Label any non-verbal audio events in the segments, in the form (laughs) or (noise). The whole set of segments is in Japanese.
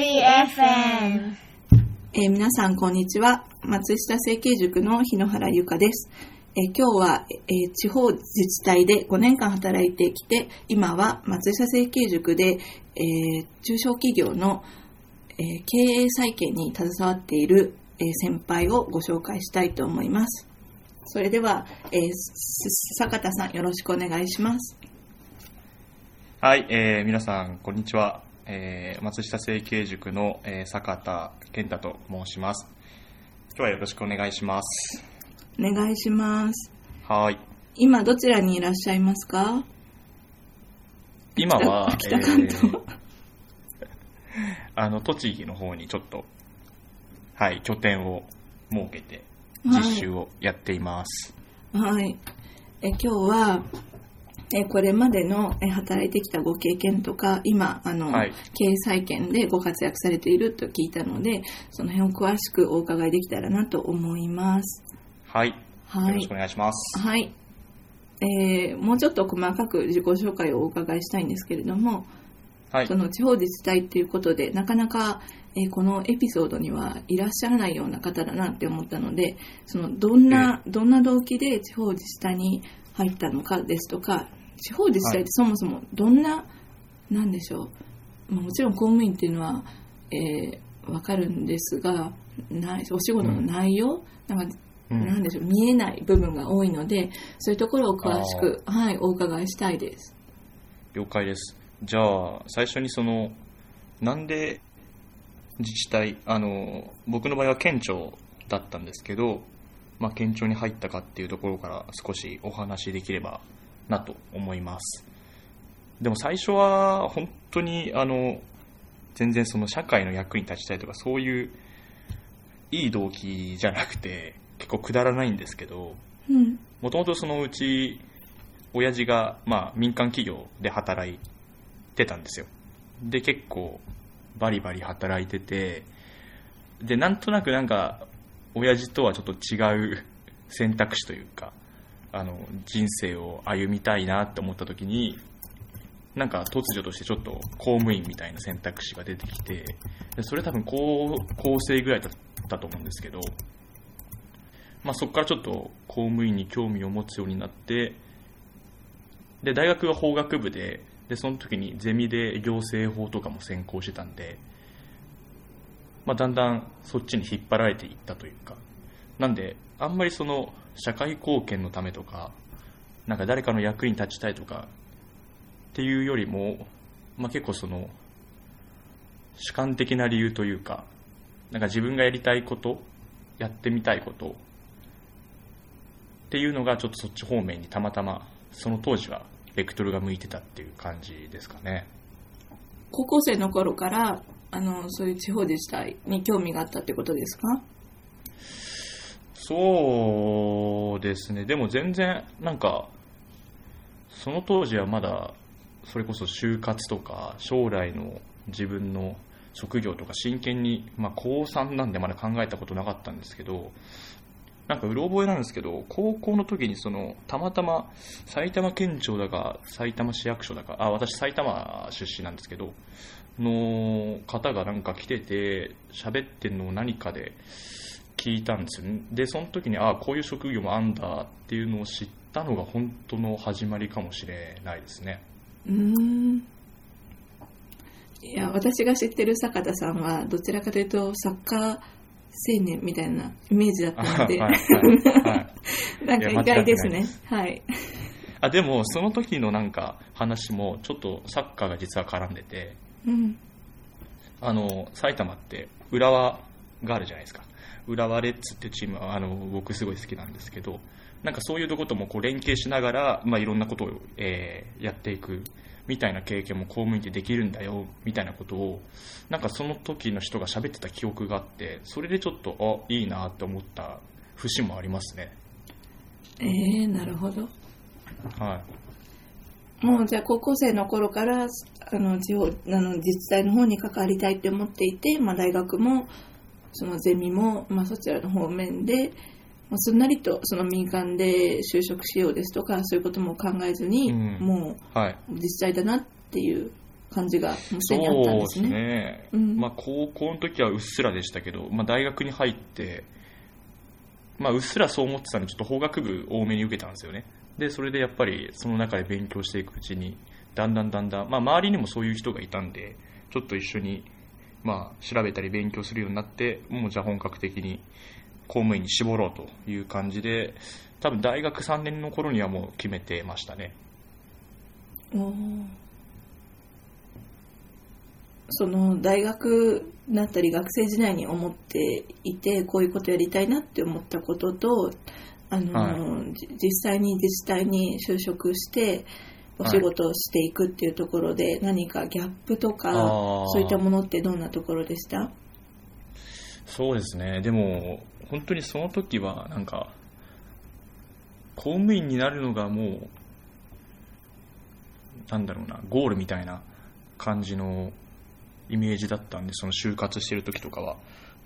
リ FM えー皆さんこんにちは。松下政経塾の日野原由香です、えー今日は、えー地方自治体で5年間働いてきて今は松下政経塾で、えー中小企業の、えー経営再建に携わっている、えー先輩をご紹介したいと思います。それでは、え坂田さんよろしくお願いします。はい、えー皆さん、こんにちは。えー松下政経塾の、えー坂田健太と申します。今日はよろしくお願いします。お願いしますはい。今どちらにいらっしゃいますか？今は、北北関東えー (laughs) あの、栃木の方にちょっと、はい、拠点を設けて、実習をやっています。はい。え今日は、えこれまでのえ働いてきたご経験とか、今、あの、はい経営再建でご活躍されていると聞いたので、その辺を詳しくお伺いできたらなと思います。はい。はいよろしくお。願いします。はい。えーもうちょっと細かく自己紹介をお伺いしたいんですけれども、はいそ。の地方自治体っていうことで、なかなか、えーこのエピソードにはいらっしゃらないような方だなって思ったので、そのどんな、どんな動機で地方自治体に入ったのかですとか、地方自治体ってそもそもどんな、なんでしょう、まあもちろん公務員っていうのは、えーわかるんですが、ないお仕事の内容、なんかうん。なんでしょう、見えない部分が多いので、そういうところを詳しく、はい、お伺いしたいです。了解です。じゃあ、最初にその、なんで自治体、あの、僕の場合は県庁だったんですけど、まあ、県庁に入ったかっていうところから少しお話しできればなと思います。でも最初は本当に、あの、全然その社会の役に立ちたいとかそういういい動機じゃなくて結構くだらないんですけど、うん。もともとそのうち、親父が、まあ、民間企業で働いてたんですよ。で、結構、バリバリ働いてて、で、なんとなくなんか、親父とはちょっと違う選択肢というか、あの、人生を歩みたいなって思った時に、なんか突如としてちょっと公務員みたいな選択肢が出てきて、でそれ多分高校生ぐらいだったと思うんですけど、まあ、そこからちょっと公務員に興味を持つようになってで大学は法学部ででその時にゼミで行政法とかも専攻してたんで、まあ、だんだんそっちに引っ張られていったというかなんであんまりその社会貢献のためとかなんか誰かの役に立ちたいとかっていうよりも、まあ、結構その主観的な理由というかなんか自分がやりたいことやってみたいことっていうのがちょっとそっち方面にたまたまその当時はベクトルが向いてたっていう感じですかね。高校生の頃から、あの、そういう地方自治体に興味があったってことですか？そうですね。でも全然なんかその当時はまだそれこそ就活とか将来の自分の職業とか真剣に、まあ、高3なんでまだ考えたことなかったんですけどなんかうろ覚えなんですけど高校の時にそのたまたま埼玉県庁だか埼玉市役所だかあ私埼玉出身なんですけどの方がなんか来てて喋ってるのを何かで聞いたんですよねでその時にああこういう職業もあんだっていうのを知ったのが本当の始まりかもしれないですねうーん。いや、私が知ってる坂田さんは、どちらかというと、サッカー青年みたいなイメージだったので、はいはいはい (laughs) なんか意外ですね。はい。あでもその時のなんか話もちょっとサッカーが実は絡んでてうん。あの埼玉って浦和があるじゃないですか浦和レッズってチームはあの僕すごい好きなんですけどなんかそういうとこともこう連携しながら、まあ、いろんなことを、えーやっていくみたいな経験も公務員ってできるんだよみたいなことをなんかその時の人が喋ってた記憶があってそれでちょっとあいいなって思った節もありますねえー、なるほど。はいもうじゃあ高校生の頃からあの地方あの自治体の方に関わりたいって思っていて、まあ、大学もそのゼミも、まあ、そちらの方面で、まあ、すんなりとその民間で就職しようですとかそういうことも考えずに、うん。もはい、う自治体だなっていう感じがもうすでにあったんでそうですすね。ね、うん。まあ、高校の時はうっすらでしたけど、まあ、大学に入って、まあ、うっすらそう思ってたんでちょっと法学部多めに受けたんですよね。でそれでやっぱりその中で勉強していくうちにだんだんだんだん、まあ、周りにもそういう人がいたんでちょっと一緒に、まあ、調べたり勉強するようになってもうじゃあ本格的に公務員に絞ろうという感じで多分大学3年の頃にはもう決めてましたね。その大学だったり学生時代に思っていてこういうことやりたいなって思ったこととあの、はじ実際に自治体に就職してお仕事をしていくっていうところで、何かギャップとかそういったものってどんなところでした？そうですね、でも、本当にその時は、なんか、公務員になるのがもう、なんだろうな、ゴールみたいな感じのイメージだったんで、その就活してる時とかは。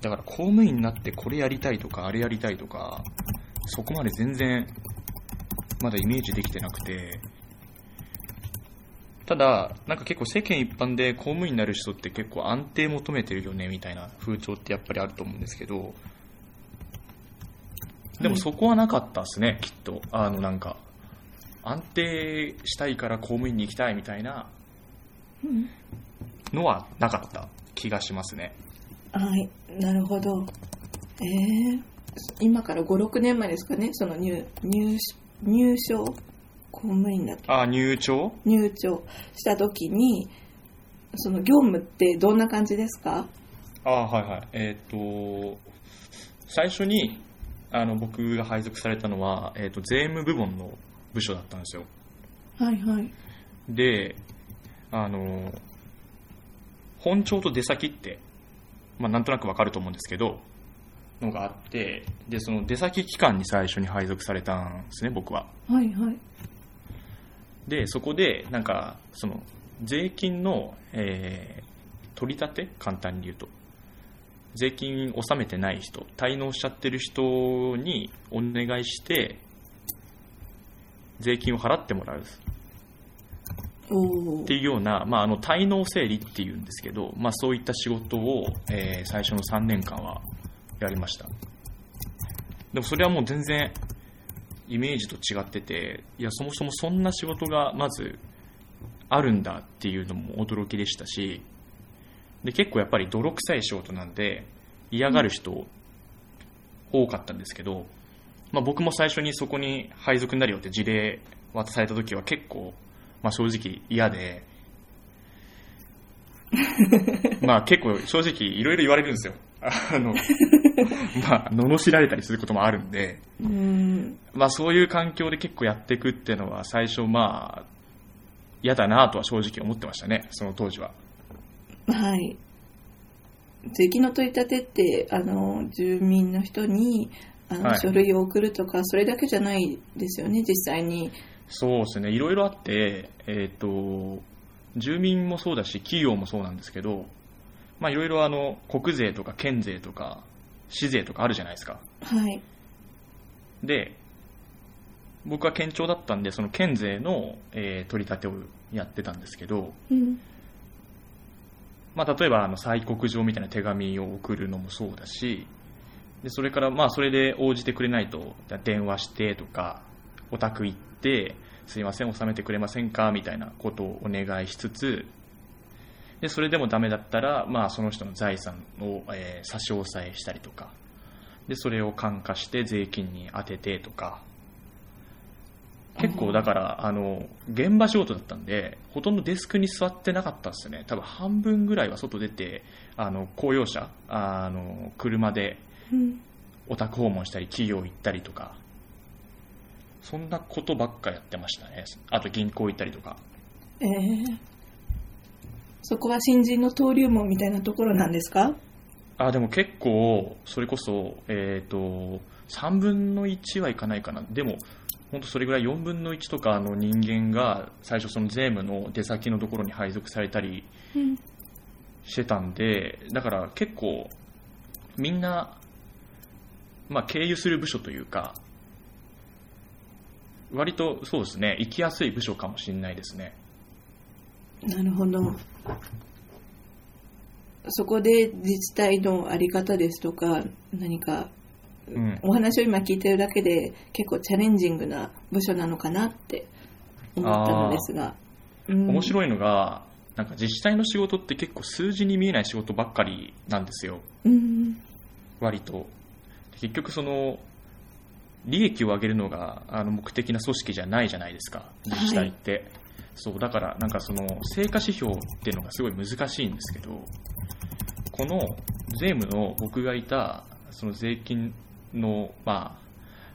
だから公務員になってこれやりたいとか、あれやりたいとか、そこまで全然、まだイメージできてなくて、ただ、なんか結構世間一般で公務員になる人って結構安定求めてるよねみたいな風潮ってやっぱりあると思うんですけど、でもそこはなかったですね、きっと。あのなんか、安定したいから公務員に行きたいみたいなのはなかった気がしますね。はい、なるほど。えー、今から5、6年前ですかね、その入入入賞、公務員だとあ、入庁？入庁した時に、その業務ってどんな感じですか？あはいはい。えっ、と、最初にあの僕が配属されたのは、えっ、と、税務部門の部署だったんですよ。はいはい。で、あの、本庁と出先って、まあ、なんとなくわかると思うんですけど、のがあって、で、その出先機関に最初に配属されたんですね、僕は。はいはい。で、そこで、なんか、その、税金の、えー取り立て？簡単に言うと。税金納めてない人、滞納しちゃってる人にお願いして、税金を払ってもらう。っていうような、まあ、あの滞納整理っていうんですけど、まあ、そういった仕事を、えー最初の3年間はやりましたでもそれはもう全然イメージと違ってていやそもそもそんな仕事がまずあるんだっていうのも驚きでしたしで結構やっぱり泥臭い仕事なんで嫌がる人多かったんですけど、まあ、僕も最初にそこに配属になるよって事例渡された時は結構まあ、正直嫌で、(laughs) まあ結構正直いろいろ言われるんですよ。あの、(laughs) まあ、罵られたりすることもあるんで、うーん。まあそういう環境で結構やっていくっていうのは最初まあ、嫌だなとは正直思ってましたね、その当時は。はい。税金の取り立てって、あの、住民の人に、あの、はい書類を送るとか、それだけじゃないですよね、実際に。そうですね、いろいろあって、えっ、と、住民もそうだし、企業もそうなんですけど、まあいろいろあの、国税とか県税とか、市税とかあるじゃないですか。はい。で、僕は県庁だったんで、その県税の、えー取り立てをやってたんですけど、うん。まあ、例えばあの催告状みたいな手紙を送るのもそうだし、でそれからまあそれで応じてくれないと電話してとか、お宅行って、すいません、納めてくれませんかみたいなことをお願いしつつ、でそれでもダメだったら、まあ、その人の財産を、えー差し押さえしたりとか、でそれを感化して税金に当ててとか、結構だから、あの、現場仕事だったんで、ほとんどデスクに座ってなかったんですね。多分半分ぐらいは外出て、あの、公用車、あの、車でうん。お宅訪問したり、企業行ったりとか、そんなことばっかやってましたね。あと銀行行ったりとか。えー、そこは新人の登竜門みたいなところなんですか？あ、でも結構、それこそ、えっ、と、3分の1はいかないかな。でも、本当それぐらい4分の1とかの人間が最初その税務の出先のところに配属されたりうん。してたんで、だから結構、みんな、まあ、経由する部署というか、割とそうですね、行きやすい部署かもしれないですね。なるほど。そこで自治体のあり方ですとか、何か、うんお話を今聞いてるだけで結構チャレンジングな部署なのかなって思ったのですが。うん面白いのが、なんか自治体の仕事って結構数字に見えない仕事ばっかりなんですよ。うん。割と。結局その、利益を上げるのがあの目的な組織じゃないじゃないですか、自治体って。そう、だからなんかその、成果指標っていうのがすごい難しいんですけど、この税務の僕がいた、その税金の、ま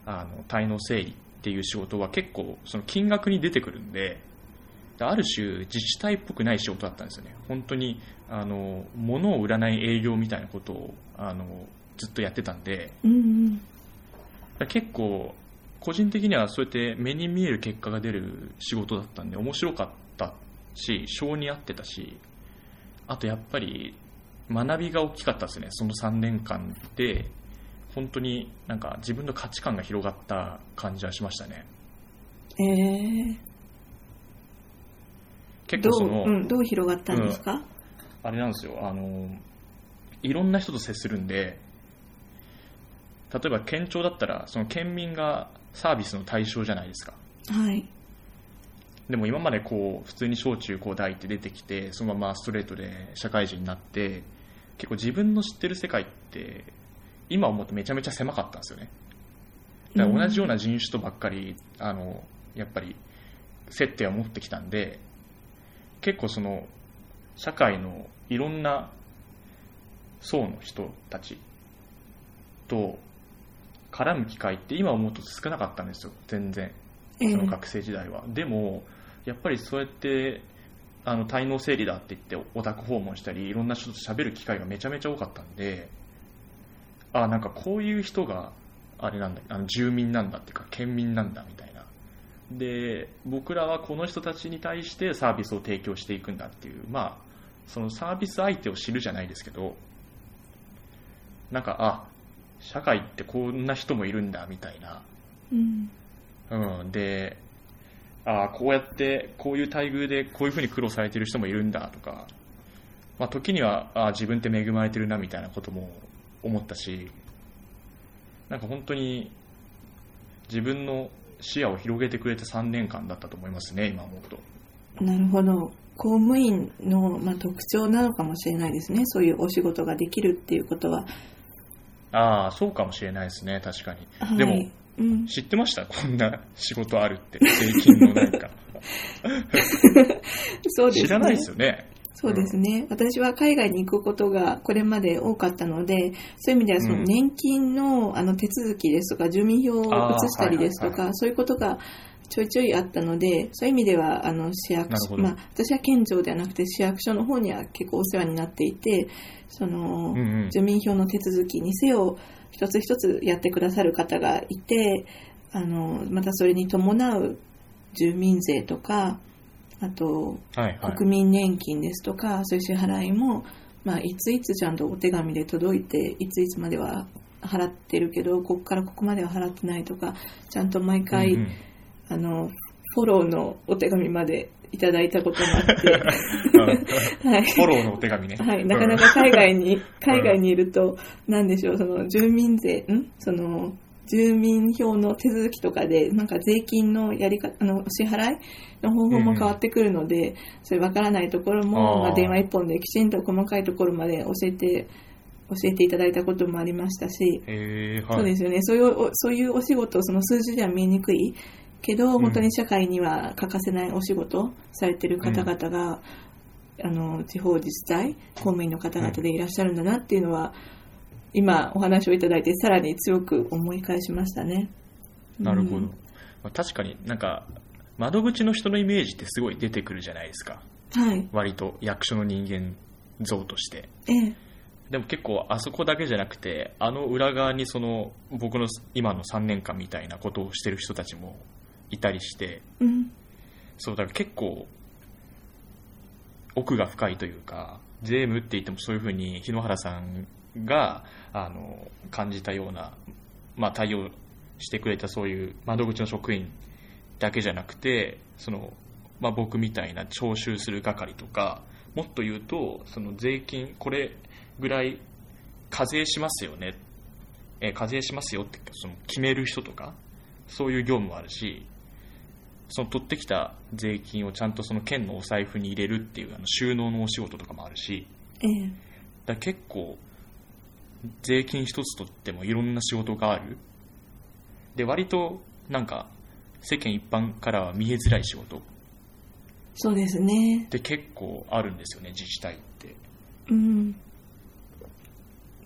あ、あの、滞納整理っていう仕事は結構その金額に出てくるんで、ある種自治体っぽくない仕事だったんですよね。本当に、あの、物を売らない営業みたいなことを、あの、ずっとやってたんで、うん。結構、個人的にはそうやって目に見える結果が出る仕事だったんで、面白かったし、性に合ってたし、あとやっぱり、学びが大きかったですね。その3年間で、本当になんか自分の価値観が広がった感じはしましたね。えー、どう、結構その、うん、どう広がったんですか、あれなんですよ、あの、いろんな人と接するんで、例えば県庁だったら、その県民がサービスの対象じゃないですか。はい。でも今までこう、普通に小中高大って出てきて、そのままストレートで社会人になって、結構自分の知ってる世界って、今思うとめちゃめちゃ狭かったんですよね。だから同じような人種とばっかり、あの、やっぱり接点を持ってきたんで、結構その、社会のいろんな層の人たちと絡む機会って今思うと少なかったんですよ、全然。えーその学生時代は。でも、やっぱりそうやって、あの、滞納整理だって言ってオタク訪問したり、いろんな人と喋る機会がめちゃめちゃ多かったんで、あ、なんかこういう人が、あれなんだ、あの住民なんだっていうか、県民なんだみたいな。で、僕らはこの人たちに対してサービスを提供していくんだっていう、まあ、そのサービス相手を知るじゃないですけど、なんか、あ、社会ってこんな人もいるんだみたいな、うん。うん、で、ああ、こうやって、こういう待遇で、こういうふうに苦労されてる人もいるんだとか、まあ、時には、あ、自分って恵まれてるなみたいなことも思ったし、なんか本当に、自分の視野を広げてくれて3年間だったと思いますね、今思うと。なるほど。公務員の、まあ、特徴なのかもしれないですね。そういうお仕事ができるっていうことは。ああ、そうかもしれないですね、確かに。はい、でも、うん、知ってました？(laughs) こんな仕事あるって。税金のなんか。(laughs) そうですね。知らないですよね。そうですね、私は海外に行くことがこれまで多かったので、そういう意味ではそのうん年金のあの手続きですとか、住民票を移したりですとか、そういうことがちょいちょいあったので、そういう意味ではあの市役所、まあ、私は県庁ではなくて市役所の方には結構お世話になっていて、その、うんうん。住民票の手続きにせよ、一つ一つやってくださる方がいて、あのまたそれに伴う住民税とか、あと、はいはい。国民年金ですとか、そういう支払いも、まあ、いついつちゃんとお手紙で届いて、いついつまでは払ってるけど、ここからここまでは払ってないとか、ちゃんと毎回、うんうんあの、フォローのお手紙までいただいたこともあって、(laughs) はい。フォローのお手紙ね。はい、なかなか海外に、海外にいると、なんでしょう、その住民税、ん？その、住民票の手続きとかで、なんか税金のやり方、あの、支払いの方法も変わってくるので、それわからないところも、あー。まあ、電話一本できちんと細かいところまで教えて、教えていただいたこともありましたし、はい。そうですよね。そういうお、そういうお仕事、その数字では見えにくいけど、ん本当に社会には欠かせないお仕事されてる方々が、あの、地方自治体、公務員の方々でいらっしゃるんだなっていうのは、今お話をいただいてさらに強く思い返しましたね。なるほど。うんまあ、確かになんか、窓口の人のイメージってすごい出てくるじゃないですか。はい。割と役所の人間像として。ええ。でも結構あそこだけじゃなくて、あの裏側にその僕の今の3年間みたいなことをしてる人たちもいたりして、うん。そうだから結構奥が深いというか、税務って言ってもそういうふうに日野原さんがあの感じたような、まあ、対応してくれたそういう窓口の職員だけじゃなくて、そのまあ、僕みたいな徴収する係とかもっと言うとその税金これぐらい課税しますよね、えー課税しますよってその決める人とかそういう業務もあるしその取ってきた税金をちゃんとその県のお財布に入れるっていうあの収納のお仕事とかもあるしええだ結構税金一つとってもいろんな仕事があるで割となんか世間一般からは見えづらい仕事っそうですね。て結構あるんですよね自治体ってうん。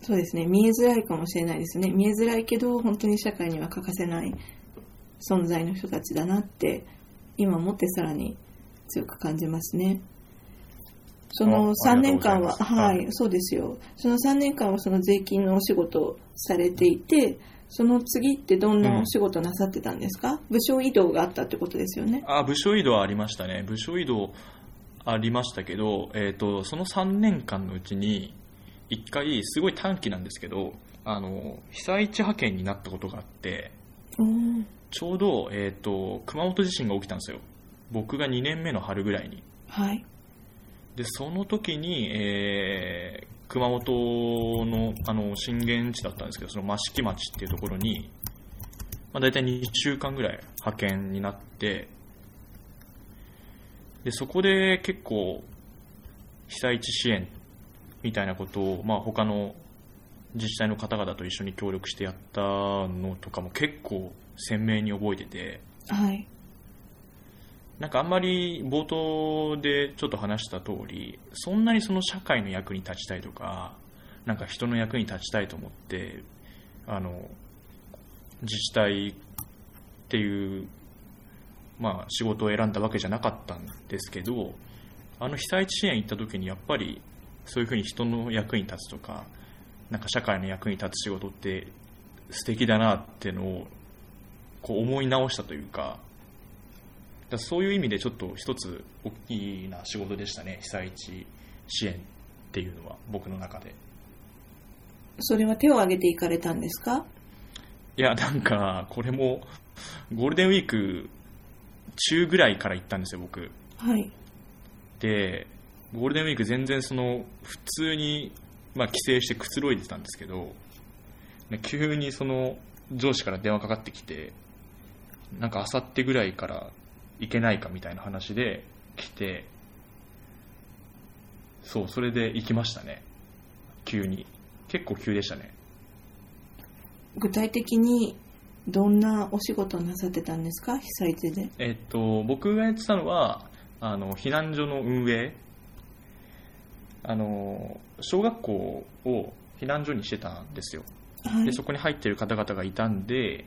そうですね。見えづらいかもしれないですね。見えづらいけど、本当に社会には欠かせない存在の人たちだなって、今もってさらに強く感じますね。そのあ3年間は、ははいい、そうですよ。その3年間はその税金のお仕事をされていて、その次ってどんなお仕事なさってたんですか、部署移動があったってことですよね。あ部署移動はありましたね部署移動ありましたけど、えー、とその3年間のうちに1回すごい短期なんですけどあの被災地派遣になったことがあってうんちょうど、えー、と熊本地震が起きたんですよ僕が2年目の春ぐらいにはい。でその時に、えー熊本のあの震源地だったんですけどその益城町っていうところに、まあ、大体2週間ぐらい派遣になってでそこで結構被災地支援みたいなことを、まあ、他の自治体の方々と一緒に協力してやったのとかも結構鮮明に覚えててはい。なんかあんまり冒頭でちょっと話した通り、そんなにその社会の役に立ちたいとか、なんか人の役に立ちたいと思って、あの、自治体っていう、まあ仕事を選んだわけじゃなかったんですけど、あの被災地支援行った時にやっぱりそういうふうに人の役に立つとか、なんか社会の役に立つ仕事って素敵だなってのをこう思い直したというか、だそういう意味でちょっと一つ大きな仕事でしたね、被災地支援っていうのは、僕の中で。それは手を挙げていかれたんですか？いや、なんか、これも、ゴールデンウィーク中ぐらいから行ったんですよ、僕。はい。で、ゴールデンウィーク全然その、普通に、まあ、帰省してくつろいでたんですけど、ね急にその、上司から電話かかってきて、なんか、あさってぐらいから行けないかみたいな話で来て、そう、それで行きましたね。急に。結構急でしたね。具体的にどんなお仕事をなさってたんですか？被災地で。えっと、僕がやってたのは、あの、避難所の運営。あの、小学校を避難所にしてたんですよ。はいで、。そこに入ってる方々がいたんで、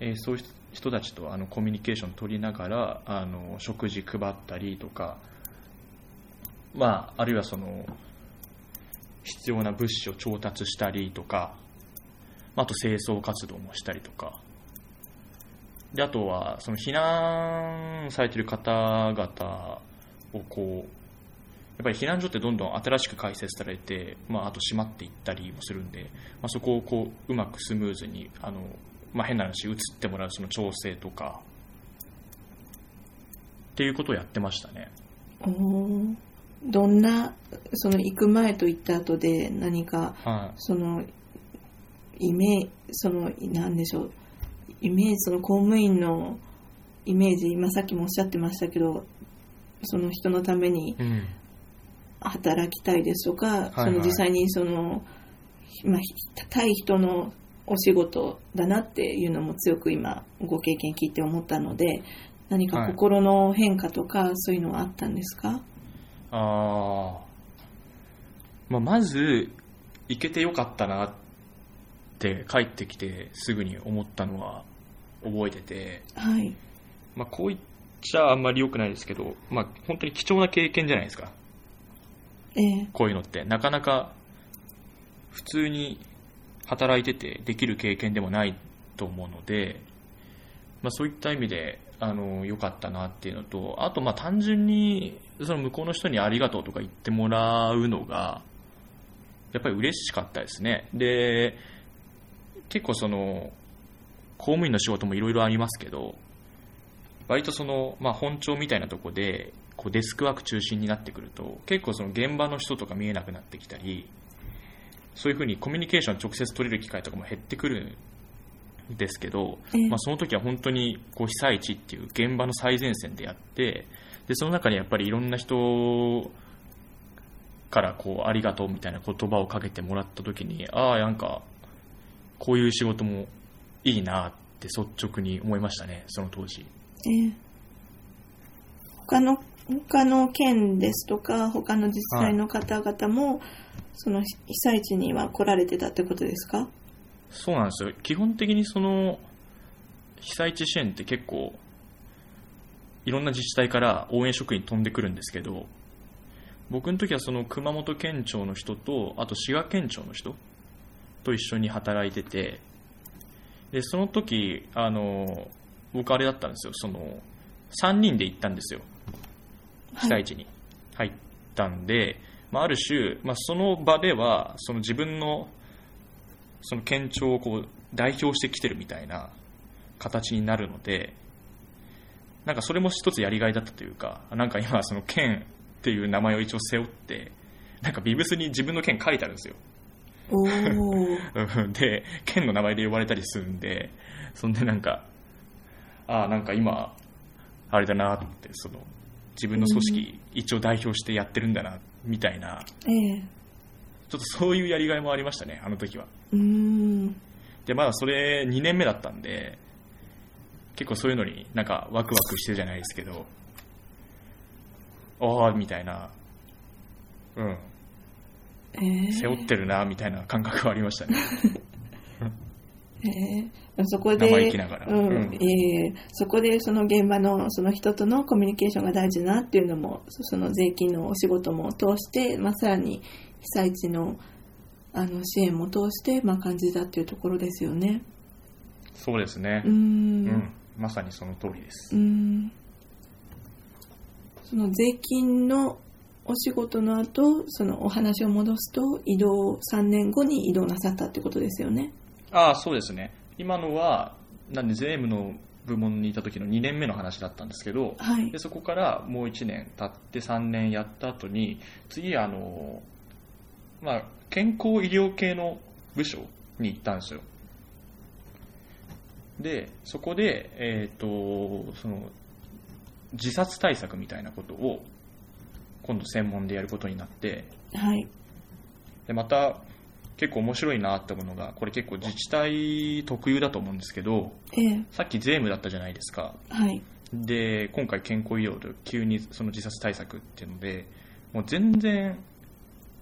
えーそう人たちとあのコミュニケーション取りながら、あの、食事配ったりとか、まあ、あるいはその、必要な物資を調達したりとか、あと清掃活動もしたりとか、で、あとは、その避難されてる方々をこう、やっぱり避難所ってどんどん新しく開設されて、まあ、あと閉まっていったりもするんで、まあ、そこをこううまくスムーズにあの、まあ、変な話移ってもらうその調整とか。っていうことをやってましたね。どんな、その行く前と行った後で何か、はその、イメージ、その、なんでしょう、イメージ、その公務員のイメージ、今さっきもおっしゃってましたけど、その人のためにい、うん、働きたいですとか、はいその実際にその、まあ、ひ対人のお仕事だなっていうのも強く今ご経験聞いて思ったので何かはい心の変化とかそういうのはあったんですか、あー、まあ、まず行けてよかったなって帰ってきてすぐに思ったのは覚えてて、はい。まあ、こう言っちゃあんまり良くないですけど、まあ、本当に貴重な経験じゃないですか。ええ。こういうのって。なかなか普通に働いててできる経験でもないと思うので、まあ、そういった意味であの良かったなっていうのとあとまあ単純にその向こうの人にありがとうとか言ってもらうのがやっぱり嬉しかったですね。で結構その公務員の仕事もいろいろありますけど割とその、まあ、本庁みたいなとこでこうデスクワーク中心になってくると結構その現場の人とか見えなくなってきたりそういうふうにコミュニケーション直接取れる機会とかも減ってくるんですけど、ええ。まあ、その時は本当にこう被災地っていう現場の最前線でやってでその中にやっぱりいろんな人からこうありがとうみたいな言葉をかけてもらった時にああなんかこういう仕事もいいなって率直に思いましたねその当時。ええ。他の、他の県ですとか、他の自治体の方々も、その被災地には来られてたってことですか？そうなんですよ。基本的にその被災地支援って結構いろんな自治体から応援職員飛んでくるんですけど僕の時はその熊本県庁の人とあと滋賀県庁の人と一緒に働いててでその時あの僕あれだったんですよ。その3人で行ったんですよ。被災地に入ったんで、まあ、ある種、まあ、その場ではその自分のその県庁をこう代表してきてるみたいな形になるのでなんかそれも一つやりがいだったというかなんか今その県っていう名前を一応背負ってなんかビブスに自分の県書いてあるんですよ。(laughs) で県の名前で呼ばれたりするんでそんでなんかああなんか今あれだなってその自分の組織一応代表してやってるんだなみたいな。ええ。ちょっとそういうやりがいもありましたねあの時は。でまだそれ2年目だったんで結構そういうのになんかワクワクしてるじゃないですけど。ああみたいな。うん。ええ。背負ってるなみたいな感覚はありましたね。え (laughs) えそこで、うん、うんええそこでその現場のその人とのコミュニケーションが大事だなっていうのも、そその税金のお仕事も通して、まあ、さらに被災地のあの支援も通して、まあ、感じたっていうところですよね。そうですねうーうん、ん。まさにその通りですうーん。その税金のお仕事の後、そのお話を戻すと、移動、3年後に移動なさったってことですよね。ああそうですね今のはなんで税務の部門にいた時の2年目の話だったんですけどはいで。そこからもう1年経って3年やった後に次あの、まあ、健康医療系の部署に行ったんですよでそこで、えー、とその自殺対策みたいなことを今度専門でやることになってはい。でまた結構面白いなって思うのがこれ結構自治体特有だと思うんですけどええさっき税務だったじゃないですかはい。で今回健康医療で急にその自殺対策っていうのでもう全然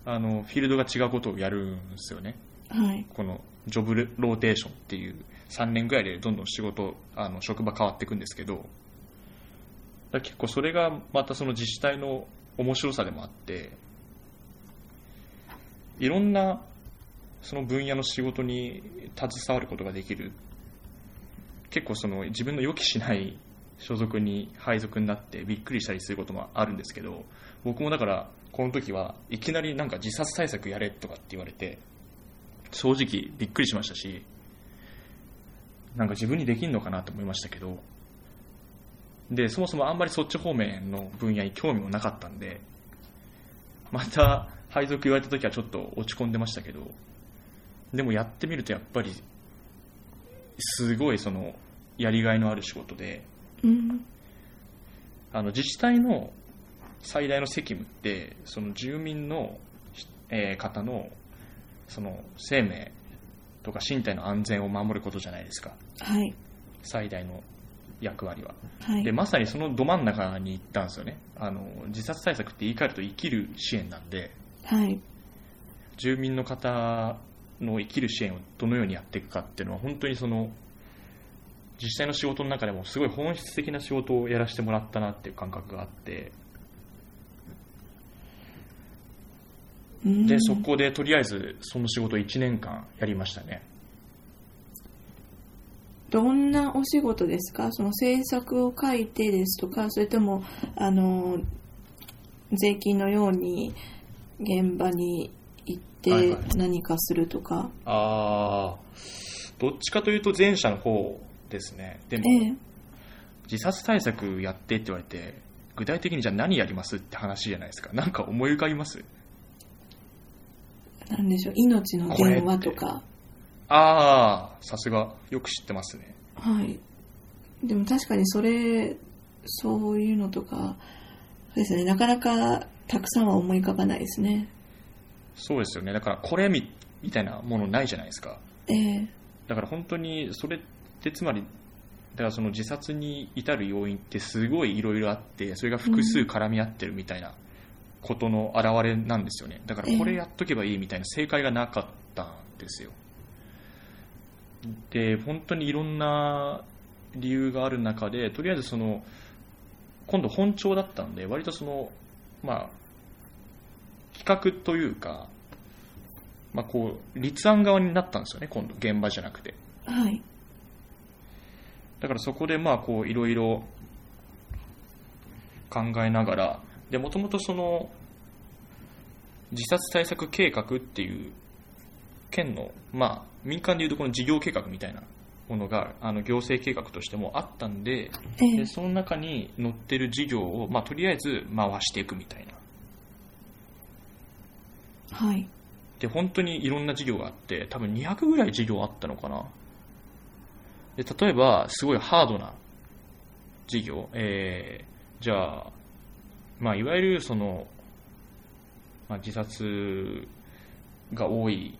あのフィールドが違うことをやるんですよねはい。このジョブローテーションっていう3年ぐらいでどんどん仕事あの職場変わっていくんですけど結構それがまたその自治体の面白さでもあっていろんなその分野の仕事に携わることができる。結構その自分の予期しない所属に配属になってびっくりしたりすることもあるんですけど僕もだからこの時はいきなりなんか自殺対策やれとかって言われて正直びっくりしましたしなんか自分にできるのかなと思いましたけどでそもそもあんまりそっち方面の分野に興味もなかったんでまた配属言われた時はちょっと落ち込んでましたけどでもやってみるとやっぱりすごいそのやりがいのある仕事でうん。あの自治体の最大の責務ってその住民の、えー方のその生命とか身体の安全を守ることじゃないですかはい。最大の役割ははい。でまさにそのど真ん中に行ったんですよねあの自殺対策って言い換えると生きる支援なんではい。住民の方の生きる支援をどのようにやっていくかっていうのは本当にその実際の仕事の中でもすごい本質的な仕事をやらせてもらったなっていう感覚があって。うん。でそこでとりあえずその仕事を1年間やりましたね。どんなお仕事ですか？その政策を書いてですとか、それとも、あの、税金のように現場に行ってはいはい何かするとか。ああどっちかというと前者の方ですねでも、ええ。自殺対策やってって言われて具体的にじゃあ何やりますって話じゃないですかなんか思い浮かびます？なんでしょう、命の電話とか。ああさすがよく知ってますねはい。でも確かにそれ、そういうのとか、ですね、なかなかたくさんは思い浮かばないですね。そうですよね。だからこれみみたいなものないじゃないですか。ええ。だから本当にそれってつまりだからその自殺に至る要因ってすごいいろいろあってそれが複数絡み合ってるみたいなことの表れなんですよね。だからこれやっとけばいいみたいな正解がなかったんですよ。で本当にいろんな理由がある中でとりあえずその今度本庁だったんで割とそのまあ企画というかまあ、こう立案側になったんですよね今度。現場じゃなくて。はい。だからそこでまあこういろいろ考えながらでもともとその自殺対策計画っていう県のまあ民間でいうとこの事業計画みたいなものがあの行政計画としてもあったんでええ。でその中に載ってる事業を、まあ、とりあえず回していくみたいなはい。で本当にいろんな事業があって多分200ぐらい事業あったのかな。で例えばすごいハードな事業、えーじゃあ、まあ、いわゆるその、まあ、自殺が多い、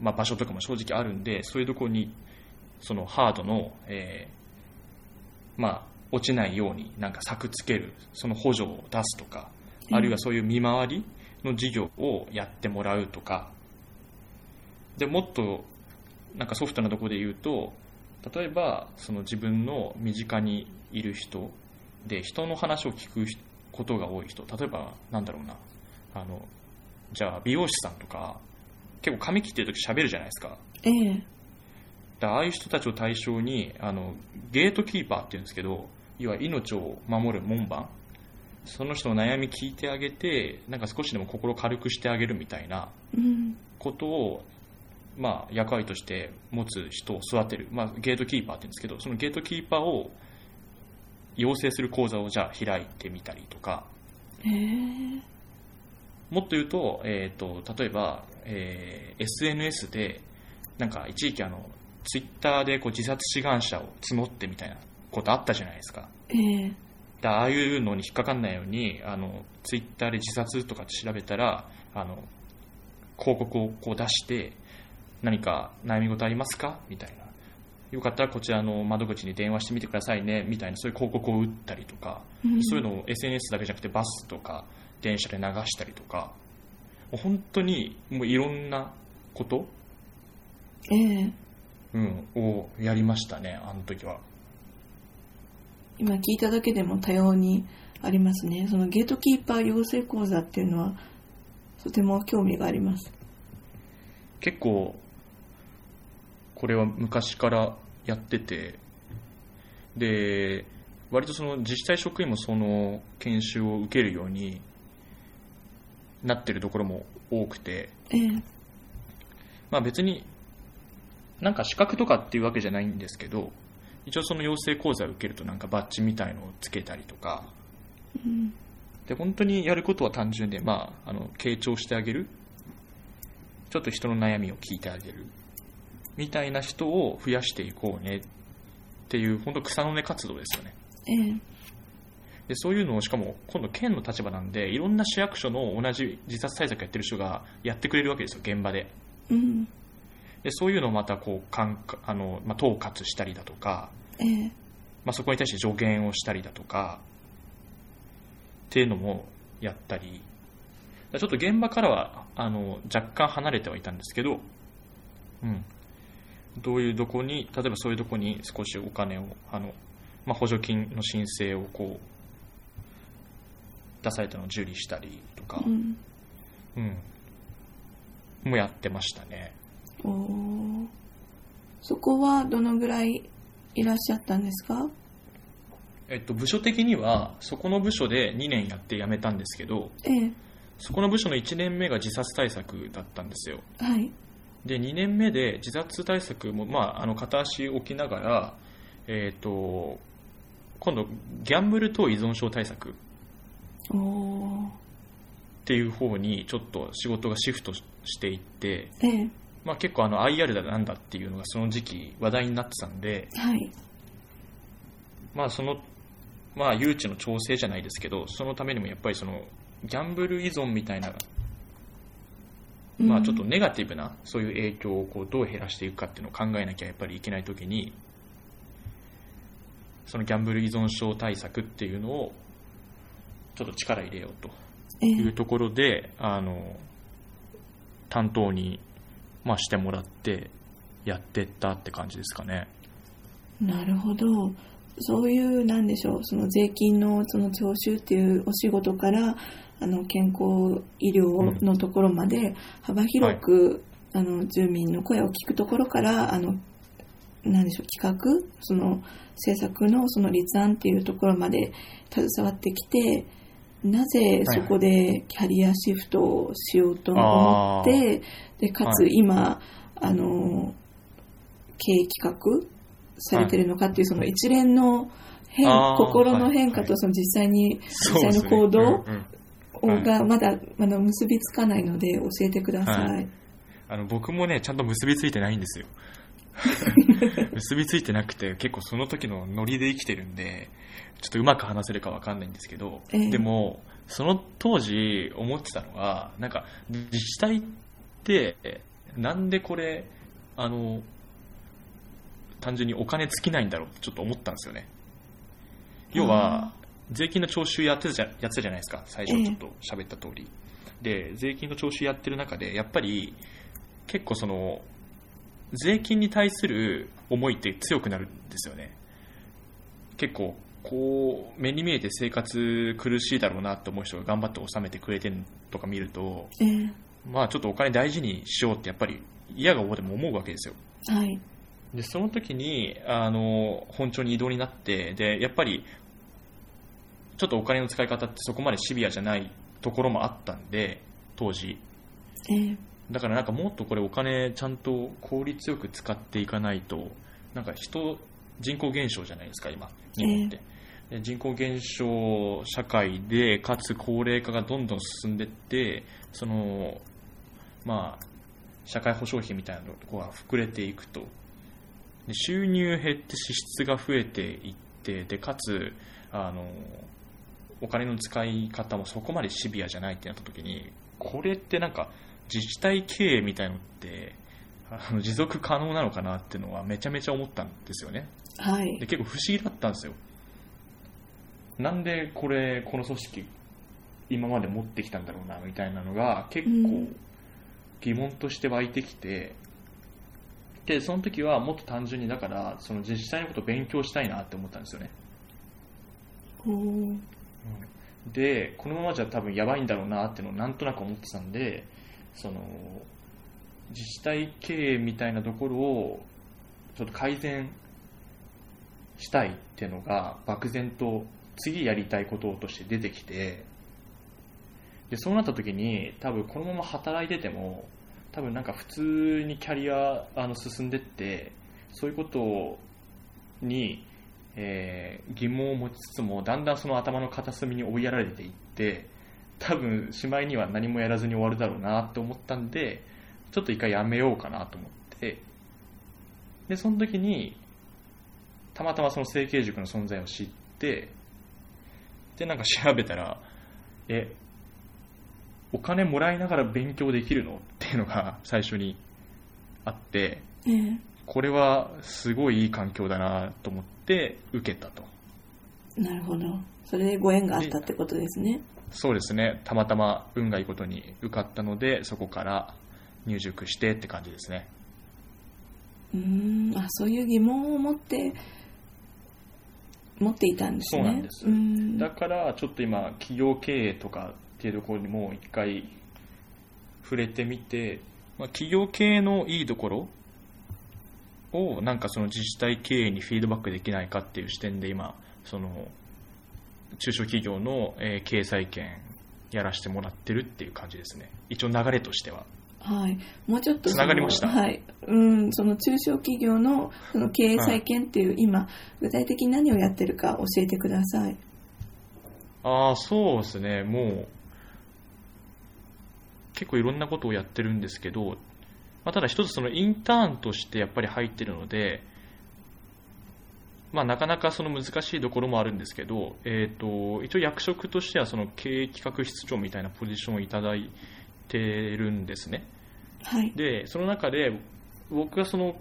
まあ、場所とかも正直あるんでそういうところにそのハードの、えーまあ、落ちないようになんか柵つけるその補助を出すとかあるいはそういう見回りの事業をやってもらうとか。でもっとなんかソフトなところで言うと例えばその自分の身近にいる人で人の話を聞くことが多い人。例えばなんだろうな。あのじゃあ美容師さんとか結構髪切ってる時喋るじゃないですか。ええ。だああいう人たちを対象にあのゲートキーパーっていうんですけど要は命を守る門番その人の悩み聞いてあげてなんか少しでも心軽くしてあげるみたいなうん。ことを、まあ、役割として持つ人を育てる、まあ、ゲートキーパーって言うんですけどそのゲートキーパーを養成する講座をじゃあ開いてみたりとか。ええ。もっと言うと,、えー、と例えば、えー SNS でなんか一時期あのツイッターでこう自殺志願者を募ってみたいなことあったじゃないですか。ええでああいうのに引っかかんないようにあのツイッターで自殺とかって調べたらあの広告をこう出して何か悩み事ありますか？みたいな。よかったらこちらの窓口に電話してみてくださいね。みたいなそういう広告を打ったりとか、うん。そういうのを SNS だけじゃなくてバスとか電車で流したりとか。もう本当にもういろんなこと、ええ。うん、をやりましたねあの時は今聞いただけでも多様にありますね。そのゲートキーパー養成講座っていうのは、とても興味があります。結構これは昔からやっててで割とその自治体職員もその研修を受けるようになってるところも多くて、ええまあ、別になんか資格とかっていうわけじゃないんですけど一応その養成講座を受けるとなんかバッジみたいのをつけたりとか。うん。で本当にやることは単純で、まあ、あの傾聴してあげる。ちょっと人の悩みを聞いてあげる。みたいな人を増やしていこうね。っていう本当草の根活動ですよね。ええ。でそういうのをしかも今度県の立場なんでいろんな市役所の同じ自殺対策やってる人がやってくれるわけですよ現場で。うんでそういうのをまたこうかんあの、まあ、統括したりだとか、ええ。まあ、そこに対して助言をしたりだとかっていうのもやったりちょっと現場からはあの若干離れてはいたんですけど、うん、どういうどこに例えばそういうとこに少しお金をあの、まあ、補助金の申請をこう出されたのを受理したりとかう、ん。うん、もやってましたねそこはどのぐらいいらっしゃったんですか？えっと、部署的にはそこの部署で2年やって辞めたんですけどええ。そこの部署の1年目が自殺対策だったんですよ。はい。で2年目で自殺対策も、まあ、あの片足置きながら、えっ、と、今度、ギャンブル等依存症対策。っていう方にちょっと仕事がシフトしていって、ええまあ、結構あの IR だなんだっていうのがその時期話題になってたんで、はい。まあその、まあ誘致の調整じゃないですけど、そのためにもやっぱりそのギャンブル依存みたいな、まあちょっとネガティブなそういう影響をこうどう減らしていくかっていうのを考えなきゃやっぱりいけないときに、そのギャンブル依存症対策っていうのをちょっと力入れようとえいうところで、あの、担当に、まあ、してもらって、やってったって感じですかね。えなるほど。そういうなんでしょう。その税金のその徴収っていうお仕事からあの健康医療のところまで幅広く、あの住民の声を聞くところからあのなんでしょう企画その政策のその立案っていうところまで携わってきてなぜそこでキャリアシフトをしようと思って、でかつはい。今、あの経営企画されてるのかっていうその一連の変心の変化はい。とその実際に実際の行動がまだあの結びつかないので教えてくださ。はい。あの僕もね、ちゃんと結びついてないんですよ。(laughs) 結びついてなくて、結構その時のノリで生きてるんで、ちょっとうまく話せるかわかんないんですけど、ええでも、その当時思ってたのは、なんか自治体って、なんでこれ、あの、単純にお金尽きないんだろうってちょっと思ったんですよね。要は、税金の徴収やってたじゃやってたじゃないですか、最初ちょっと喋った通り。で、税金の徴収やってる中で、やっぱり結構その、税金に対する思いって強くなるんですよね。結構、こう、目に見えて生活苦しいだろうなって思う人が頑張って納めてくれてるとか見ると、ええまあちょっとお金大事にしようってやっぱり嫌が応でも思うわけですよ。はい。で、その時に、あの、本庁に異動になって、で、やっぱり、ちょっとお金の使い方ってそこまでシビアじゃないところもあったんで、当時。ええだからなんかもっとこれお金ちゃんと効率よく使っていかないと、なんか人、人口減少じゃないですか、今、日本って。で人口減少社会で、かつ高齢化がどんどん進んでって、その、まあ、社会保障費みたいなのが膨れていくと。で収入減って支出が増えていって、で、かつ、あの、お金の使い方もそこまでシビアじゃないってなった時に、これってなんか自治体経営みたいのって、あの持続可能なのかなっていうのはめちゃめちゃ思ったんですよね。はいで。結構不思議だったんですよ。なんでこれ、この組織、今まで持ってきたんだろうな、みたいなのが結構うん疑問として湧いてきて、で、その時はもっと単純に、だから、その自治体のことを勉強したいなって思ったんですよね。で、このままじゃ多分やばいんだろうなっていうのをなんとなく思ってたんで、その、自治体経営みたいなところをちょっと改善したいっていうのが漠然と次やりたいこととして出てきて、で、そうなった時に多分このまま働いてても、多分なんか普通にキャリアあの進んでって、そういうことに、えー疑問を持ちつつもだんだんその頭の片隅に追いやられていって多分しまいには何もやらずに終わるだろうなって思ったんでちょっと一回やめようかなと思ってでその時にたまたまその整形塾の存在を知ってでなんか調べたらえお金もらいながら勉強できるの？っていうのが (laughs) 最初にあってええこれはすごいいい環境だなと思って受けたと。なるほど。それでご縁があったってことですね。そうですね。たまたま運がいいことに受かったので、そこから入塾してって感じですね。うーん、あ、そういう疑問を持って、持っていたんですね。そうなんですんだから、ちょっと今、企業経営とかっていうところにも一回触れてみて、まあ、企業経営のいいところを、なんかその自治体経営にフィードバックできないかっていう視点で今、その、中小企業の、えー経済圏やらせてもらってるっていう感じですね。一応流れとしては。はい、もうちょっとつながりました。はい、うん、その中小企業のその経営再建っていう、今具体的に何をやってるか教えてください。ああ、そうですね、もう、結構いろんなことをやってるんですけど、まあ、ただ一つそのインターンとしてやっぱり入ってるので、まあ、なかなかその難しいところもあるんですけど、えー、と一応役職としてはその経営企画室長みたいなポジションをいただいてるんですね。はい、でその中で僕がその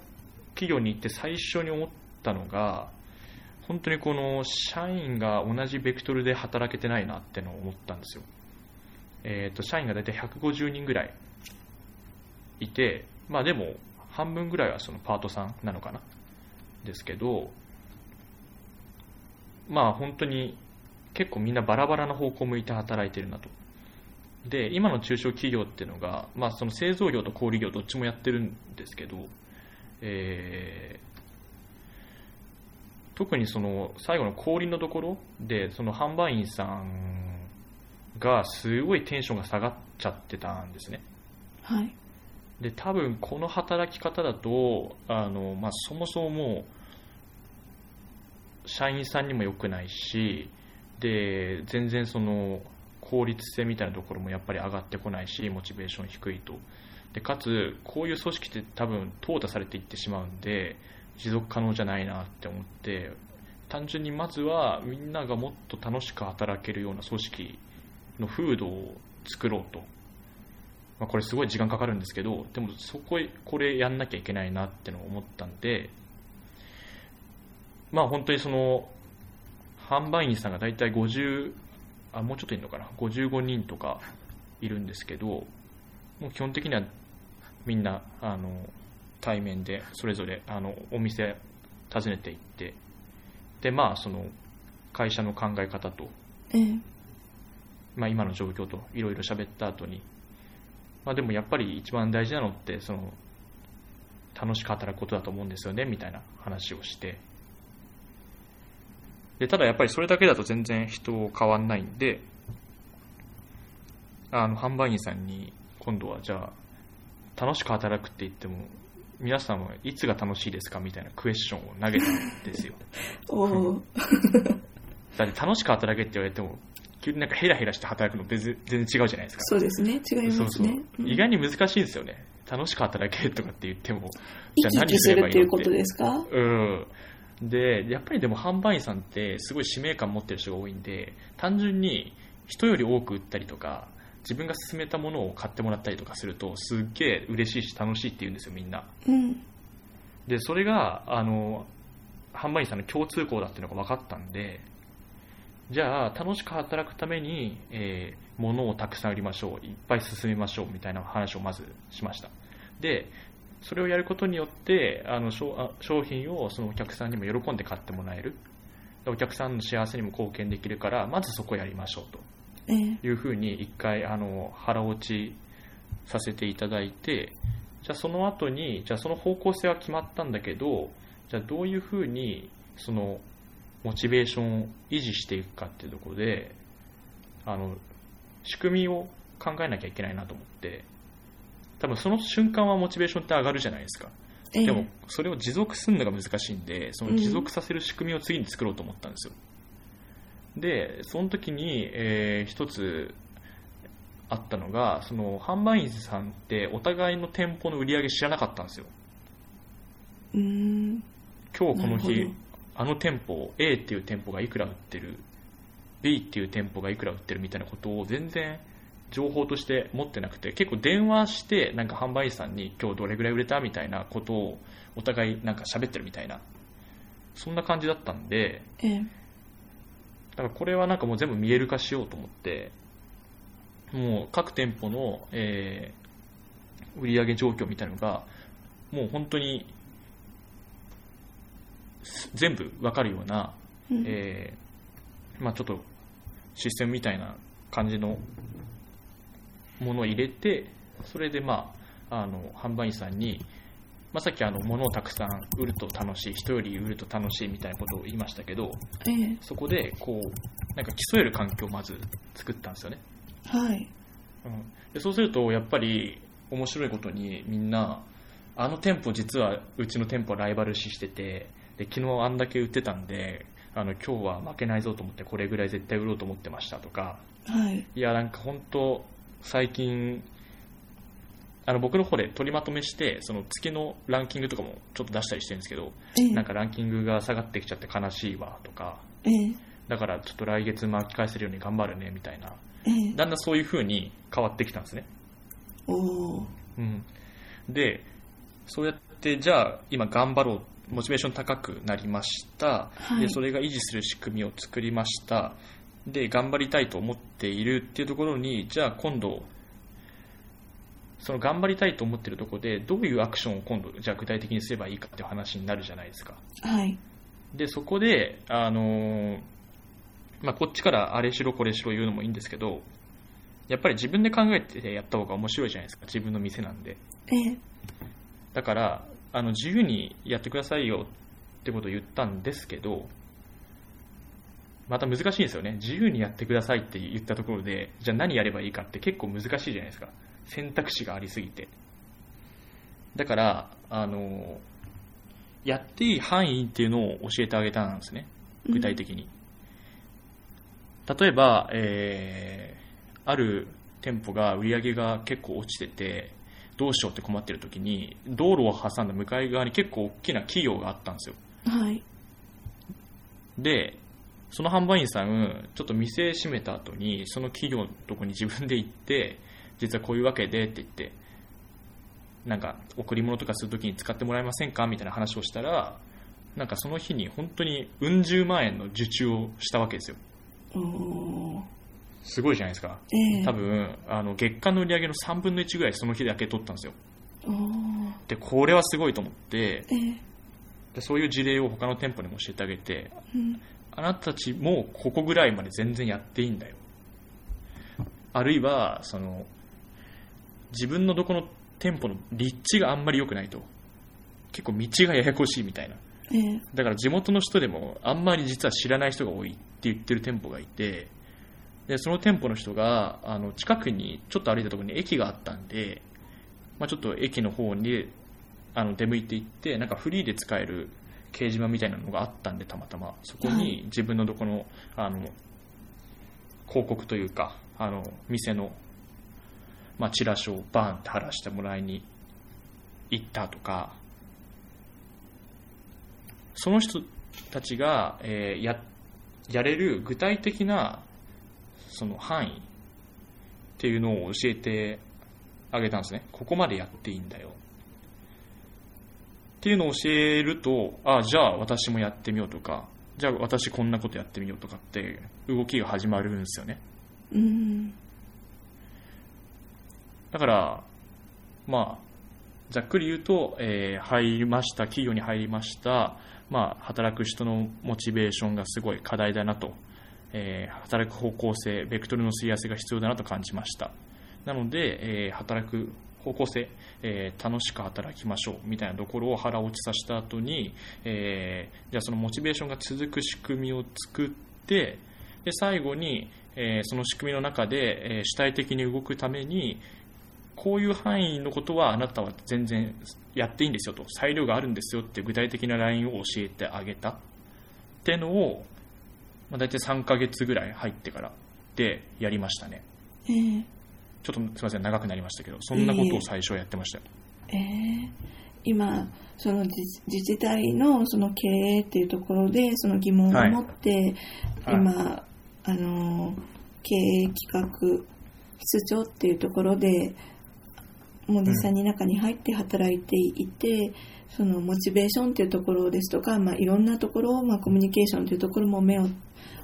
企業に行って最初に思ったのが本当にこの社員が同じベクトルで働けてないなってのを思ったんですよ、えー、と社員が大体150人ぐらいいてまあでも半分ぐらいはそのパートさんなのかな。ですけどまあ本当に結構みんなバラバラな方向を向いて働いてるなとで今の中小企業っていうのが、まあ、その製造業と小売業どっちもやってるんですけど、えー特にその最後の小売のところでその販売員さんがすごいテンションが下がっちゃってたんですね。はい、で多分この働き方だとあの、まあ、そもそももう社員さんにも良くないしで全然その効率性みたいなところもやっぱり上がってこないしモチベーション低いと。でかつこういう組織って多分淘汰されていってしまうんで持続可能じゃないなって思って単純にまずはみんながもっと楽しく働けるような組織の風土を作ろうと。まあ、これすごい時間かかるんですけどでもそここれやんなきゃいけないなってのを思ったんでまあ本当にその販売員さんが大体50あもうちょっといるのかな？55人とかいるんですけどもう基本的にはみんなあの対面でそれぞれあのお店訪ねていってでまあその会社の考え方と、ええ。まあ、今の状況といろいろ喋った後にまあ、でもやっぱり一番大事なのってその楽しく働くことだと思うんですよねみたいな話をしてでただやっぱりそれだけだと全然人変わんないんであの販売員さんに今度はじゃあ楽しく働くって言っても皆さんはいつが楽しいですかみたいなクエスチョンを投げたんですよ。(laughs) おお、だって楽しく働けって言われても急になんかヘラヘラして働くの全然全然違うじゃないですか。そうですね、違いますね。そうそう。うん。意外に難しいですよね。楽しく働けとかって言っても生き生きするっていうことでですか？うんでやっぱりでも販売員さんってすごい使命感持ってる人が多いんで単純に人より多く売ったりとか自分が勧めたものを買ってもらったりとかするとすっげえ嬉しいし楽しいって言うんですよみんなうん。でそれがあの販売員さんの共通項だっていうのが分かったんでじゃあ楽しく働くために、えー物をたくさん売りましょういっぱい進めましょうみたいな話をまずしましたでそれをやることによってあの商あ商品をそのお客さんにも喜んで買ってもらえる。でお客さんの幸せにも貢献できるからまずそこをやりましょうと。ええ。いうふうに一回あの腹落ちさせていただいてじゃあその後にじゃあその方向性は決まったんだけどじゃあどういうふうにそのモチベーションを維持していくかっていうところであの仕組みを考えなきゃいけないなと思って多分その瞬間はモチベーションって上がるじゃないですか。ええ。でもそれを持続するのが難しいんでその持続させる仕組みを次に作ろうと思ったんですよ、でその時に、えー一つあったのがその販売員さんってお互いの店舗の売り上げ知らなかったんですよ。うーん。今日この日あの店舗 A っていう店舗がいくら売ってる B っていう店舗がいくら売ってるみたいなことを全然情報として持ってなくて結構電話してなんか販売員さんに今日どれぐらい売れたみたいなことをお互いなんか喋ってるみたいなそんな感じだったんでええ。だからこれはなんかもう全部見える化しようと思ってもう各店舗の、えー売上状況みたいなのがもう本当にす全部わかるような、うん。えーまあ、ちょっとシステムみたいな感じのものを入れてそれで、まあ、あの販売員さんに、まあ、さっきあの物をたくさん売ると楽しい人より売ると楽しいみたいなことを言いましたけどええそこでこうなんか競える環境をまず作ったんですよね、はい。うん、でそうするとやっぱり面白いことにみんなあの店舗実はうちの店舗ライバル視しててで昨日あんだけ売ってたんであの今日は負けないぞと思ってこれぐらい絶対売ろうと思ってましたとかはい。いやなんか本当最近あの僕の方で取りまとめしてその月のランキングとかもちょっと出したりしてるんですけどええ。なんかランキングが下がってきちゃって悲しいわとかええ。だからちょっと来月巻き返せるように頑張るねみたいなええ。だんだんそういう風に変わってきたんですね。うん、でそうやってじゃあ今頑張ろうモチベーション高くなりました、はい。でそれが維持する仕組みを作りましたで頑張りたいと思っているっていうところにじゃあ今度その頑張りたいと思っているところでどういうアクションを今度じゃあ具体的にすればいいかっていう話になるじゃないですか。はい。でそこで、あのーまあ、こっちからあれしろこれしろ言うのもいいんですけどやっぱり自分で考えてやった方が面白いじゃないですか自分の店なんで。ええ。だからあの自由にやってくださいよってことを言ったんですけどまた難しいんですよね。自由にやってくださいって言ったところでじゃあ何やればいいかって結構難しいじゃないですか。選択肢がありすぎて。だからあのやっていい範囲っていうのを教えてあげたんですね。具体的に、例えば、えーある店舗が売り上げが結構落ちててどうしようって困ってる時に道路を挟んだ向かい側に結構大きな企業があったんですよ。はい。でその販売員さんちょっと店閉めた後にその企業のとこに自分で行って実はこういうわけでって言ってなんか贈り物とかするときに使ってもらえませんかみたいな話をしたらなんかその日に本当にうん十万円の受注をしたわけですよ。すごいじゃないですか。ええ。多分あの月間の売り上げの3分の1ぐらいその日だけ取ったんですよ。でこれはすごいと思ってええ。でそういう事例を他の店舗にも教えてあげてうんあなたたちもここぐらいまで全然やっていいんだよ。あるいはその自分のどこの店舗の立地があんまり良くないと。結構道がややこしいみたいな。ええ。だから地元の人でもあんまり実は知らない人が多いって言ってる店舗がいてでその店舗の人があの近くにちょっと歩いたところに駅があったんで、まあ、ちょっと駅の方にあの出向いていってなんかフリーで使える掲示板みたいなのがあったんでたまたまそこはいに自分のどこのあの広告というかあの店の、まあ、チラシをバーンって貼らしてもらいに行ったとかその人たちが、えーややれる具体的なその範囲っていうのを教えてあげたんですね。ここまでやっていいんだよ。っていうのを教えると、あじゃあ私もやってみようとか、じゃあ私こんなことやってみようとかって動きが始まるんですよね。うんだから、まあ、ざっくり言うと、えー入りました、企業に入りました、まあ、働く人のモチベーションがすごい課題だなと、えー働く方向性、ベクトルのすり合わせが必要だなと感じました。なので、えー働く方向性、えー楽しく働きましょうみたいなところを腹落ちさせた後に、えーじゃあそのモチベーションが続く仕組みを作って、で最後に、えーその仕組みの中で、え主体的に動くために、こういう範囲のことはあなたは全然やっていいんですよと、裁量があるんですよって具体的なラインを教えてあげたっていうのを、まあ、大体3ヶ月ぐらい入ってからでやりましたね。ええちょっとすみません、長くなりましたけど、そんなことを最初はやってましたよ。ええ今その自自治体のその経営っていうところでその疑問を持って、はい今あの経営企画室長っていうところでもう実際に中に入って働いていて、そのモチベーションっていうところですとか、まあ、いろんなところを、まあ、コミュニケーションというところも目を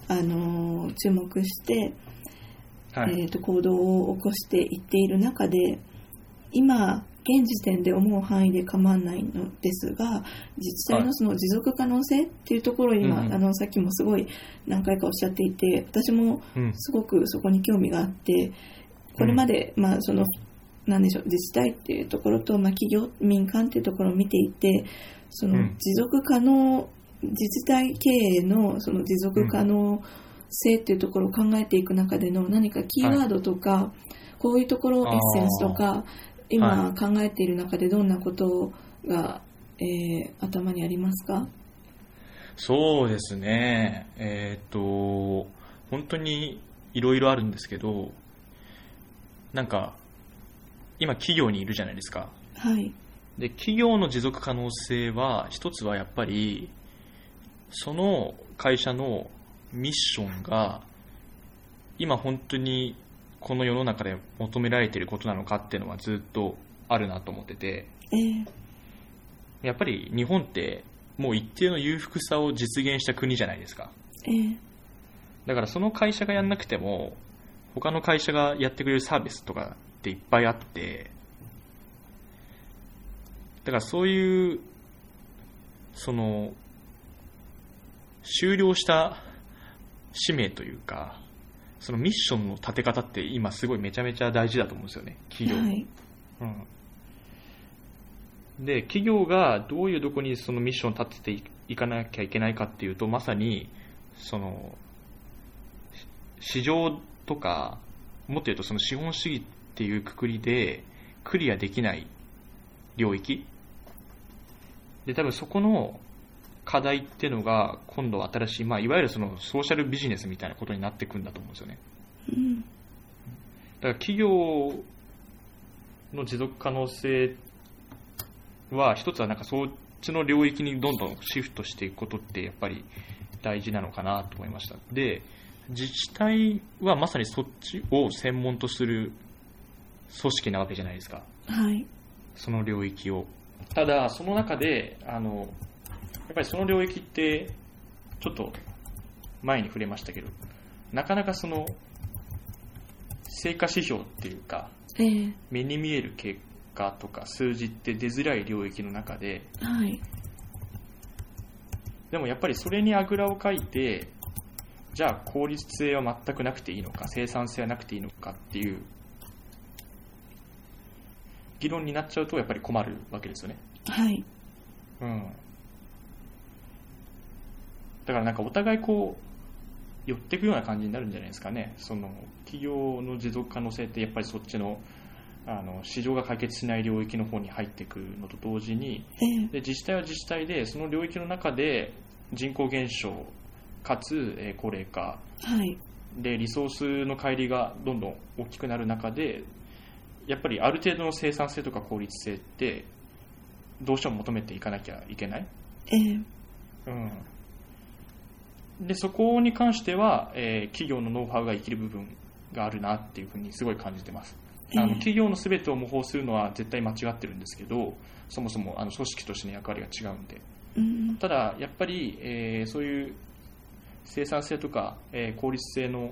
あの注目して、はい。えー、と行動を起こしていっている中で今現時点で思う範囲で構わないのですが自治体のその持続可能性っていうところを今、うんうんあのさっきもすごい何回かおっしゃっていて私もうん。すごくそこに興味があってこれまで、まあそのなんでしょう自治体っていうところと、まあ、企業民間っていうところを見ていてそのうん持続可能自治体経営のその持続可能性っていうところを考えていく中での何かキーワードとか、こういうところをエッセンスとか、今は考えている中でどんなことが、えー頭にありますか？そうですね。えーっと、本当にいろいろあるんですけど、なんか、今企業にいるじゃないですか。はい。で、企業の持続可能性は、一つはやっぱり、その会社のミッションが、今本当にこの世の中で求められていることなのかっていうのはずっとあるなと思ってて、えーやっぱり日本ってもう一定の裕福さを実現した国じゃないですか。えーだからその会社がやんなくても、他の会社がやってくれるサービスとかっていっぱいあって、だからそういう、その、終了した使命というか、そのミッションの立て方って今すごいめちゃめちゃ大事だと思うんですよね、企業。はい。うん、で企業がどういうどこにそのミッションを立てていいかなきゃいけないかっていうとまさにそのし市場とかもっと言うとその資本主義っていうくくりでクリアできない領域で多分そこの課題っていうのが今度は新しい、まあ、いわゆるそのソーシャルビジネスみたいなことになっていくんだと思うんですよねうん。だから企業の持続可能性は一つはなんかそっちの領域にどんどんシフトしていくことってやっぱり大事なのかなと思いましたで自治体はまさにそっちを専門とする組織なわけじゃないですかはい。その領域をただその中であのぱりその領域ってちょっと前に触れましたけどなかなかその成果指標っていうかえー目に見える結果とか数字って出づらい領域の中ではい。でもやっぱりそれにあぐらをかいてじゃあ効率性は全くなくていいのか生産性はなくていいのかっていう議論になっちゃうとやっぱり困るわけですよねはい。うんだからなんかお互いこう寄っていくような感じになるんじゃないですかね。その企業の持続可能性ってやっぱりそっちのあの市場が解決しない領域の方に入ってくるのと同時にえーで自治体は自治体でその領域の中で人口減少かつ、えー高齢化はい。でリソースの乖離がどんどん大きくなる中でやっぱりある程度の生産性とか効率性ってどうしても求めていかなきゃいけない、えーうん、でそこに関しては、えー企業のノウハウが生きる部分があるなっていうふうにすごい感じてます。あのえー企業の全てを模倣するのは絶対間違ってるんですけどそもそもあの組織としての役割が違うんで。うん。ただやっぱり、えーそういう生産性とか、えー効率性の、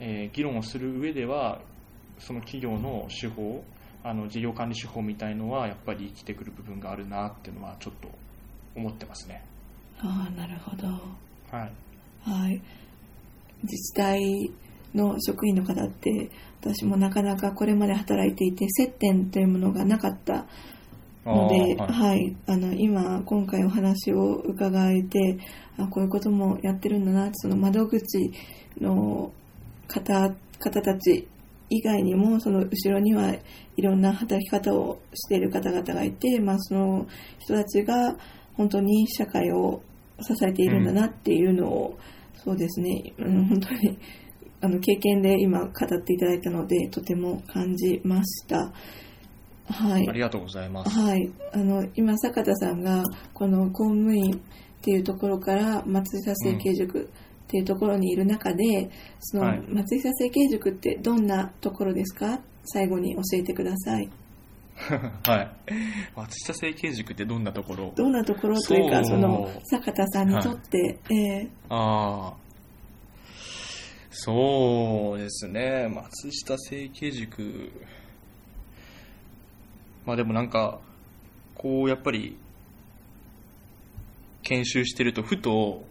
えー議論をする上ではその企業の手法あの事業管理手法みたいのはやっぱり生きてくる部分があるなっていうのはちょっと思ってますね。ああ、なるほど。はいはい。自治体の職員の方って、私もなかなかこれまで働いていて、接点というものがなかったので、あーはい、あの、今、今回お話を伺えて、あこういうこともやってるんだな、その窓口の方、方たち以外にも、その後ろにはいろんな働き方をしている方々がいて、まあ、その人たちが本当に社会を支えているんだなっていうのを、そうですね、うん、本当にあの経験で今語っていただいたので、とても感じました。はいあ。りがとうございますはい、あの今、坂田さんがこの公務員っていうところから松下整形塾っていうところにいる中で、そのはい松下整形塾ってどんなところですか？最後に教えてください。はい。松下整形塾ってどんなところ？どんなところというか、その坂田さんにとって、えああそうですね。松下整形塾。まあでもなんかこうやっぱり研修してるとふと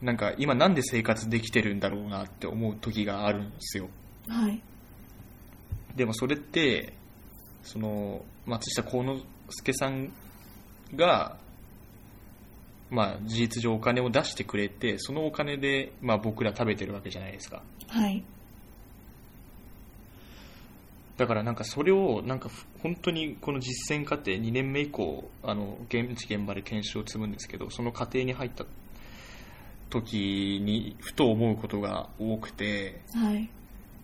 なんか今なんで生活できてるんだろうなって思う時があるんですよ。ーはい、でもそれってその松下幸之助さんがまあ事実上お金を出してくれてそのお金でまあ僕ら食べてるわけじゃないですか。はい、だからなんかそれをなんかふ本当にこの実践過程2年目以降あの現地現場で研修を積むんですけどその過程に入った時にふと思うことが多くてはい。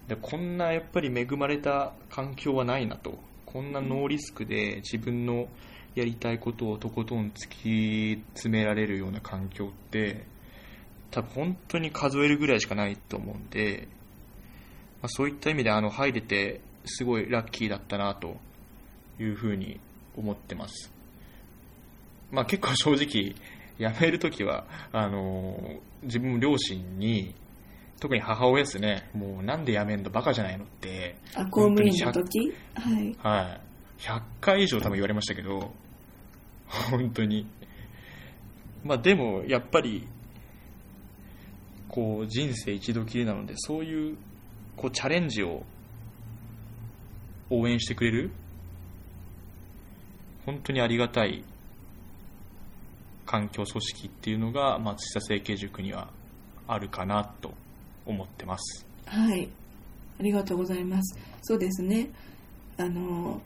でこんなやっぱり恵まれた環境はないなとこんなノーリスクで自分のやりたいことをとことん突き詰められるような環境って多分本当に数えるぐらいしかないと思うんで、まあ、そういった意味であの入れてすごいラッキーだったなというふうに思ってます。まあ、結構正直辞めるときはあの自分も両親に特に母親ですね。もうなんで辞めんの？バカじゃないの？って。あ、公務員の時？はい。はい。100回以上多分言われましたけど、本当に。まあでも、やっぱり、こう、人生一度きりなので、そういう、こう、チャレンジを応援してくれる、本当にありがたい環境組織っていうのが、松下整形塾にはあるかなと思ってます。はい。ありがとうございます。そうですね。あの、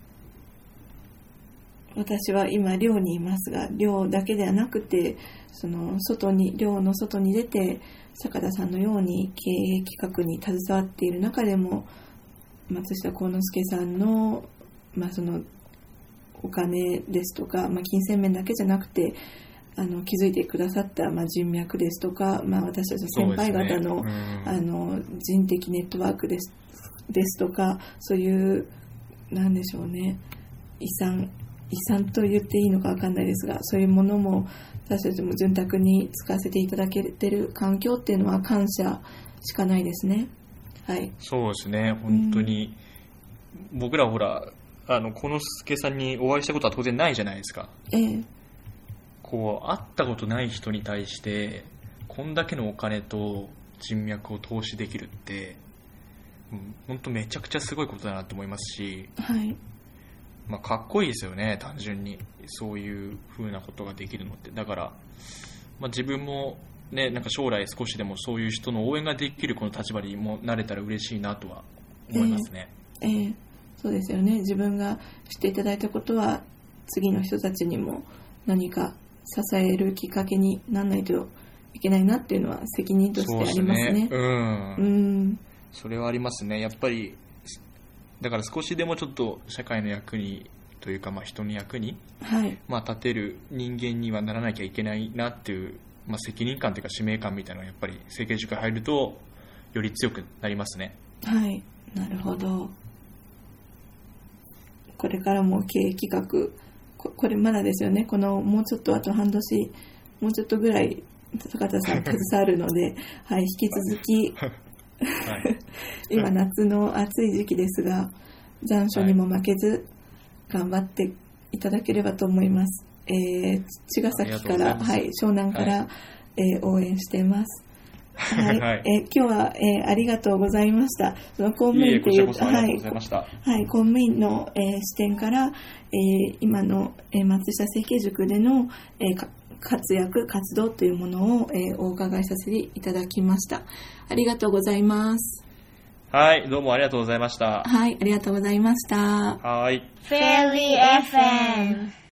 私は今寮にいますが、寮だけではなくて、その外に、寮の外に出て、坂田さんのように経営企画に携わっている中でも、松下幸之助さんの、まあその、お金ですとか、まあ、金銭面だけじゃなくて、あの気づいてくださった、まあ、人脈ですとか、まあ、私たち先輩方の,、ね。うん。あの人的ネットワークですですとかそういうなんでしょうね。遺産遺産と言っていいのか分かんないですがそういうものも私たちも潤沢に使わせていただけてる環境っていうのは感謝しかないですね。はい、そうですね、本当に、僕らほら、あの、このすけさんにお会いしたことは当然ないじゃないですか。ええこう、会ったことない人に対して、こんだけのお金と人脈を投資できるって、うん本当めちゃくちゃすごいことだなと思いますし、はいまあ、かっこいいですよね、単純に。そういう風なことができるのって。だから、まあ、自分も、ね、なんか将来少しでもそういう人の応援ができるこの立場にもなれたら嬉しいなとは思いますね。ええそうですよね自分が知っていただいたことは次の人たちにも何か支えるきっかけにならないといけないなっていうのは責任としてありますね。うん。うんそれはありますね。やっぱり、だから少しでもちょっと社会の役に、というかまあ人の役に、はいまあ、立てる人間にはならなきゃいけないなっていう、まあ、責任感というか使命感みたいなのがやっぱり整形塾に入るとより強くなりますね。はいなるほどこれからも経営企画ここれまだですよね。このもうちょっとあと半年もうちょっとぐらい坂田さん (laughs) 携わるので、はい、引き続きはい。(laughs) 今夏の暑い時期ですが残暑にも負けず頑張っていただければと思います、えー茅ヶ崎からはい、湘南から、はえー応援していますはい、はいえー今日は、えーありがとうございましたその公務員といういはました。い、はい、公務員の、えー視点から、えー今の、えー松下整形塾での、え活躍活動というものを、えーお伺いさせていただきましたありがとうございますはい、どうもありがとうございました。はい、ありがとうございました。はい。Fairy FM